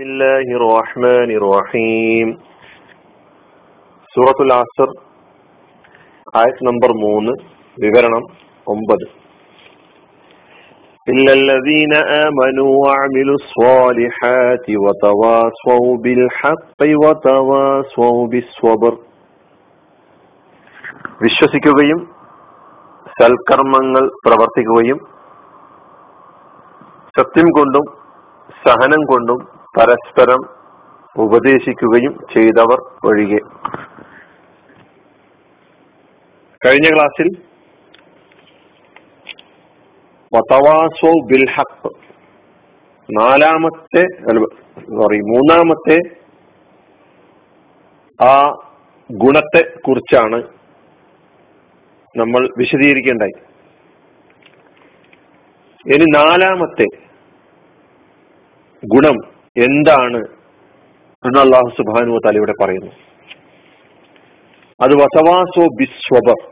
الله الرحمن الرحيم സൂറത്തുൽ ആസർ ആയത് നമ്പർ മൂന്ന് വിവരണം ഒമ്പത് إلا الذين آمنوا وعملوا الصالحات وتواصوا بالحق وتواصوا بالصبر വിശ്വസിക്കുകയും സൽക്കർമ്മങ്ങൾ പ്രവർത്തിക്കുകയും സത്യം കൊണ്ടും സഹനം കൊണ്ടും പരസ്പരം ഉപദേശിക്കുകയും ചെയ്തവർ ഒഴികെ. കഴിഞ്ഞ ക്ലാസ്സിൽ വതവാസോ ബിൽ ഹക്ക് നാലാമത്തെ സോറി മൂന്നാമത്തെ ആ ഗുണത്തെ കുറിച്ചാണ് നമ്മൾ വിശദീകരിക്കേണ്ടായി ഇനി നാലാമത്തെ ഗുണം എന്താണ് എന്ന് അള്ളാഹു സുബാനു താല ഇവിടെ പറയുന്നു. അത് വസവാസോ ബിസ്വബർ.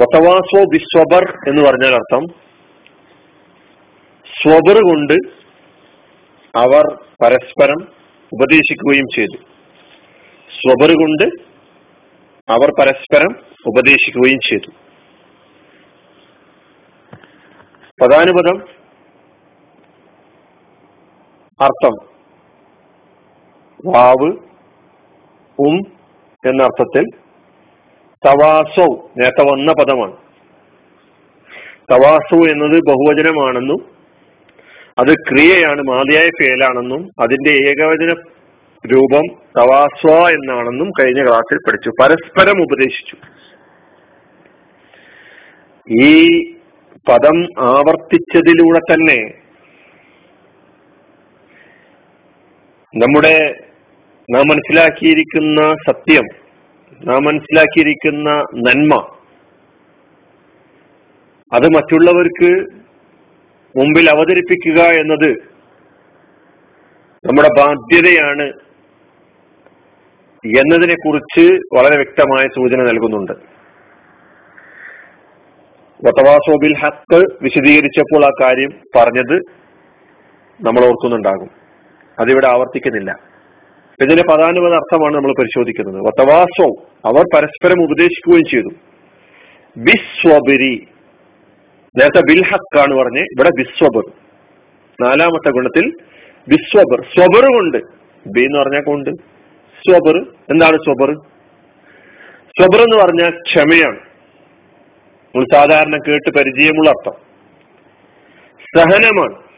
വസവാസോ ബിസ്വബർ എന്ന് പറഞ്ഞാൽ അർത്ഥം സ്വബർ കൊണ്ട് അവർ പരസ്പരം ഉപദേശിക്കുകയും ചെയ്തു. സ്വബർ കൊണ്ട് അവർ പരസ്പരം ഉപദേശിക്കുകയും ചെയ്തു. പദാനുപദം അർത്ഥം. വാവ് ഉം എന്ന അർത്ഥത്തിൽ തവാസോ നേരത്തെ വന്ന പദമാണ്. തവാസു എന്നത് ബഹുവചനമാണെന്നും അത് ക്രിയയാണ് മാതിയായ ഫേലാണെന്നും അതിന്റെ ഏകവചന രൂപം തവാസ്വ എന്നാണെന്നും കഴിഞ്ഞ ക്ലാസ്സിൽ പഠിച്ചു. പരസ്പരം ഉപദേശിച്ചു. ഈ പദം ആവർത്തിച്ചതിലൂടെ തന്നെ നമ്മുടെ നാം മനസ്സിലാക്കിയിരിക്കുന്ന സത്യം നാം മനസ്സിലാക്കിയിരിക്കുന്ന നന്മ അത് മറ്റുള്ളവർക്ക് മുമ്പിൽ അവതരിപ്പിക്കുക എന്നത് നമ്മുടെ ബാധ്യതയാണ് എന്നതിനെ കുറിച്ച് വളരെ വ്യക്തമായ സൂചന നൽകുന്നുണ്ട്. വത്തവാസോബിൽ ഹക്ക് വിശദീകരിച്ചപ്പോൾ ആ കാര്യം പറഞ്ഞത് നമ്മൾ ഓർക്കുന്നുണ്ടാകും. അതിവിടെ ആവർത്തിക്കുന്നില്ല. ഇതിന്റെ പദാനുപത അർത്ഥമാണ് നമ്മൾ പരിശോധിക്കുന്നത്. വത്തവാസോ അവർ പരസ്പരം ഉപദേശിക്കുകയും ചെയ്തു. ബിസ്വബരി നേരത്തെ ബിൽഹക്കാണ് പറഞ്ഞ് ഇവിടെ ബിസ്വബർ നാലാമത്തെ ഗുണത്തിൽ ബിസ്വബർ സ്വബർ കൊണ്ട്. ബി എന്ന് പറഞ്ഞാൽ കൊണ്ട്. സ്വബർ. എന്താണ് സ്വബർ? സ്വബർ എന്ന് പറഞ്ഞാൽ ക്ഷമയാണ്. നമ്മൾ സാധാരണ കേട്ട് പരിചയമുള്ള അർത്ഥം. സഹനമാണ്.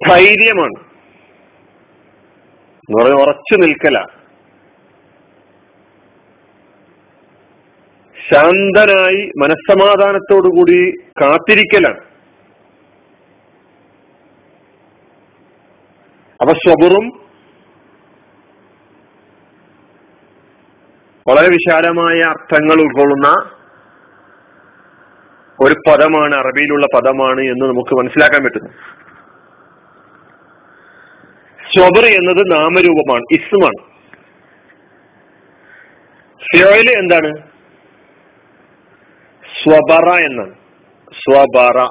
സ്ഥൈര്യമാണ് എന്ന് ഉറച്ചു നിൽക്കല. ശാന്തനായി മനസ്സമാധാനത്തോടുകൂടി കാത്തിരിക്കലാണ് അപ്പൊ സ്വബറും വളരെ വിശാലമായ അർത്ഥങ്ങൾ ഉൾക്കൊള്ളുന്ന ഒരു പദമാണ് അറബിയിലുള്ള പദമാണ് എന്ന് നമുക്ക് മനസ്സിലാക്കാൻ പറ്റുന്നു സ്വബർ എന്നത് നാമരൂപമാണ് ഇസ്മാണ്. ഫിയോയിൽ എന്താണ്? സ്വബറ എന്നാണ്. സ്വബറ.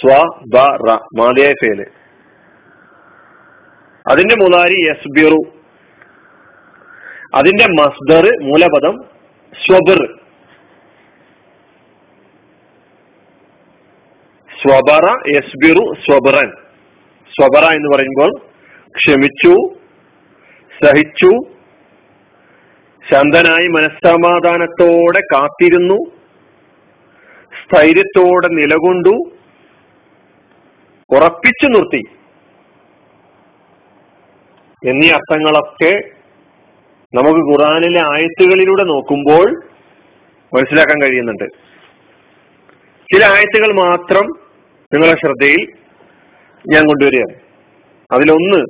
സ്വബറ മാതിയായ ഫേൽ. അതിന്റെ മുതാരി യസ്ബിറു. അതിന്റെ മസ്ദർ മൂലപദം സ്വബർ. സ്വബറ യസ്ബിറു സ്വബറൻ. സ്വബറ എന്ന് പറയുമ്പോൾ ക്ഷമിച്ചു സഹിച്ചു ശാന്തനായി മനസ്സമാധാനത്തോടെ കാത്തിരുന്നു സ്ഥൈര്യത്തോടെ നിലകൊണ്ടു ഉറപ്പിച്ചു നിർത്തി. എന്നീ അർത്ഥങ്ങളൊക്കെ നമുക്ക് ഖുറാനിലെ ആയത്തുകളിലൂടെ നോക്കുമ്പോൾ മനസ്സിലാക്കാൻ കഴിയുന്നുണ്ട്. ചില ആയത്തുകൾ മാത്രം നിങ്ങളുടെ ശ്രദ്ധയിൽ ഞാൻ കൊണ്ടുവരികയാണ്. അതിലൊന്ന്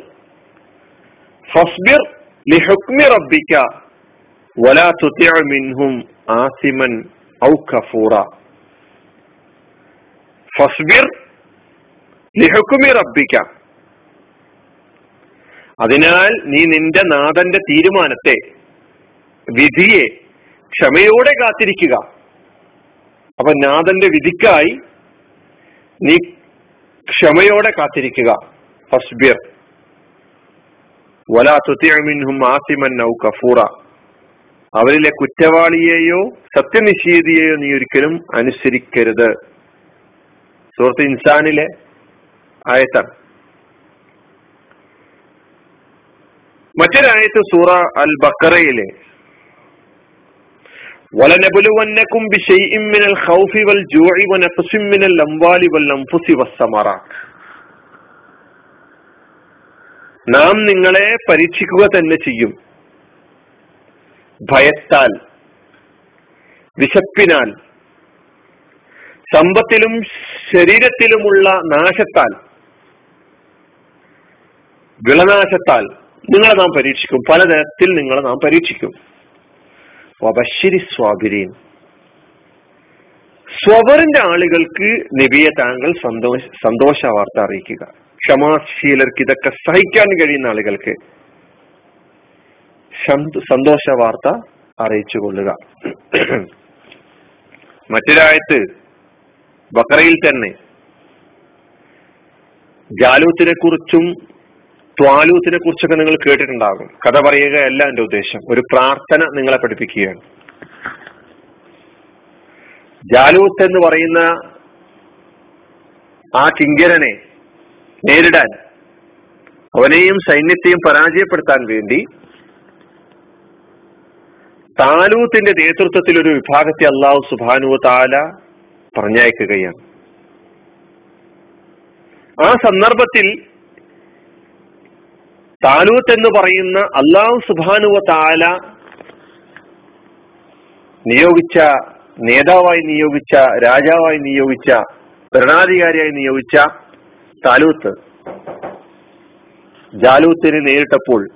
ഫസ്ബിർ ലിഹുക്മി റബ്ബിക്ക വലാ തുതിഅ മിൻഹും ആസിമൻ ഔ കഫൂറ. ഫസ്ബിർ ലിഹുക്മി റബ്ബിക്ക അതിനാൽ നീ നിന്റെ നാഥന്റെ തീരുമാനത്തെ വിധിയെ ക്ഷമയോടെ കാത്തിരിക്കുക. അപ്പൊ നാഥന്റെ വിധിക്കായി നീ ക്ഷമയോടെ കാത്തിരിക്കുക. ഫസ്ബിർ. വലാ തുത്തിയമിൻഹും ആസിമൻ ഔ കഫൂറ. അവരിലെ കുറ്റവാളിയെയോ സത്യനിഷേധിയെയോ നീ ഒരിക്കലും അനുസരിക്കരുത്. സുഹൃത്ത് ഇൻസാനിലെ ആയത്താണ്. മറ്റൊരായത്ത് സൂറ അൽ ബക്കറയിലെ ولنبلونكم بشيء من الخوف والجوع ونقص من الأموال والأنفس والثمرات നാം നിങ്ങളെ പരീക്ഷിക്കുക തന്നെ ചെയ്യും ഭയത്താൽ വിശപ്പിനാൽ സമ്പത്തിലും ശരീരത്തിലുമുള്ള നാശത്താൽ വിളനാശത്താൽ നിങ്ങളെ നാം പരീക്ഷിക്കും പലതരത്തിൽ നിങ്ങളെ നാം പരീക്ഷിക്കും വബശ്ശിരി സ്വാബിരീൻ. സ്വബറിന്റെ ആളുകൾക്ക് നബിയെ താങ്കൾ സന്തോഷ സന്തോഷ വാർത്ത അറിയിക്കുക. ക്ഷമാശീലർക്ക് ഇതൊക്കെ സഹിക്കാൻ കഴിയുന്ന ആളുകൾക്ക് സന്തോഷ വാർത്ത അറിയിച്ചു കൊള്ളുക. മറ്റൊരായത്ത് ബക്കറയിൽ തന്നെ ജാലൂത്തിനെ കുറിച്ചും ത്വാലൂത്തിനെ കുറിച്ചൊക്കെ നിങ്ങൾ കേട്ടിട്ടുണ്ടാകും. കഥ പറയുകയല്ല എന്റെ ഉദ്ദേശം. ഒരു പ്രാർത്ഥന നിങ്ങളെ പഠിപ്പിക്കുകയാണ്. ജാലൂത്ത് എന്ന് പറയുന്ന ആ കിങ്കരനെ നേരിടാൻ അവനെയും സൈന്യത്തെയും പരാജയപ്പെടുത്താൻ വേണ്ടി താലൂത്തിന്റെ നേതൃത്വത്തിൽ ഒരു വിഭാഗത്തെ അള്ളാഹു സുബാനു താല പറഞ്ഞയക്കുകയാണ്. ആ സന്ദർഭത്തിൽ താലൂത്ത് എന്ന് പറയുന്ന അള്ളാഹു സുബാനുവ താല നിയോഗിച്ച നേതാവായി നിയോഗിച്ച രാജാവായി നിയോഗിച്ച ഭരണാധികാരിയായി നിയോഗിച്ച താലൂത്ത്. ജാലൂത്തിനെ നേരിട്ടപ്പോൾ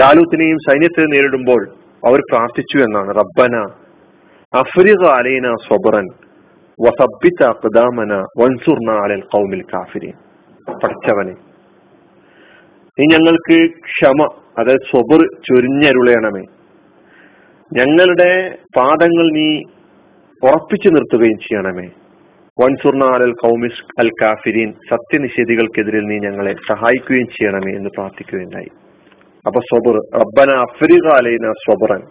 ജാലൂത്തിനെയും സൈന്യത്തെ നേരിടുമ്പോൾ അവർ പ്രാർത്ഥിച്ചു എന്നാണ്. റബ്ബന അഫ്രിഖ അലൈന സ്വബറൻ വസബിത്ത അഖ്ദാമന വൻസുർന അലൽ ഖൗമിൽ കാഫിരീൻ. പഠിച്ചവനെ. നീ ഞങ്ങൾക്ക് ക്ഷമ അതായത് സ്വബർ ചൊരിഞ്ഞരുളയണമേ ഞങ്ങളുടെ പാദങ്ങൾ നീ ഉറപ്പിച്ചു നിർത്തുകയും ചെയ്യണമേ. വൻസുർണാലൽ കൗമിസ് അൽ കാഫിരീൻ സത്യനിഷേധികൾക്കെതിരിൽ നീ ഞങ്ങളെ സഹായിക്കുകയും ചെയ്യണമേ എന്ന് പ്രാർത്ഥിക്കുകയുണ്ടായി. അപ്പൊ സ്വബർ റബ്ബന അഫ്രിഖ അലൈന സ്വബറൻ.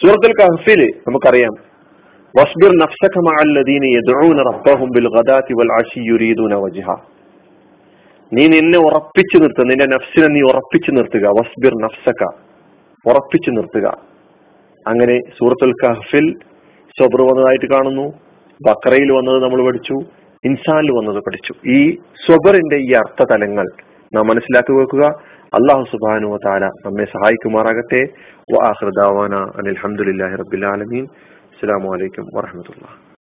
സൂറത്തുൽ കഹഫിൽ നമുക്കറിയാം വസ്ബിർ നഫ്സക മഅല്ലദീന യദ്ഊന റബ്ബഹും ബിൽ ഗദാതി വൽ അശി യുരീദൂന വജ്ഹ. നീ നിന്നെ ഉറപ്പിച്ചു നിർത്തുക നിന്റെ നഫ്സിനെ നീ ഉറപ്പിച്ചു നിർത്തുക. വസ്ബിർ നഫ്സക്ക ഉറപ്പിച്ചു നിർത്തുക. അങ്ങനെ സൂറത്തുൽ കഹഫിൽ സബർ വന്നതായിട്ട് കാണുന്നു. ബക്രയിൽ വന്നത് നമ്മൾ പഠിച്ചു. ഇൻസാനിൽ വന്നത് പഠിച്ചു. ഈ സ്വബറിന്റെ ഈ അർത്ഥ തലങ്ങൾ നാം മനസ്സിലാക്കി വെക്കുക. അള്ളാഹു സുബാനു താല നമ്മെ സഹായിക്കുമാറാകട്ടെ. അനിൽഹമുല്ലാഹി റബ്ബിൽ ആലമീൻ. അസ്സാം വലൈക്കും വാഹമത്തുള്ള